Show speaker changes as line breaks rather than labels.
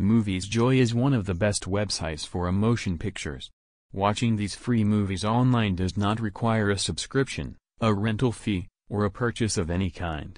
Movies Joy is one of the best websites for emotion pictures. Watching these free movies online does not require a subscription, a rental fee, or a purchase of any kind.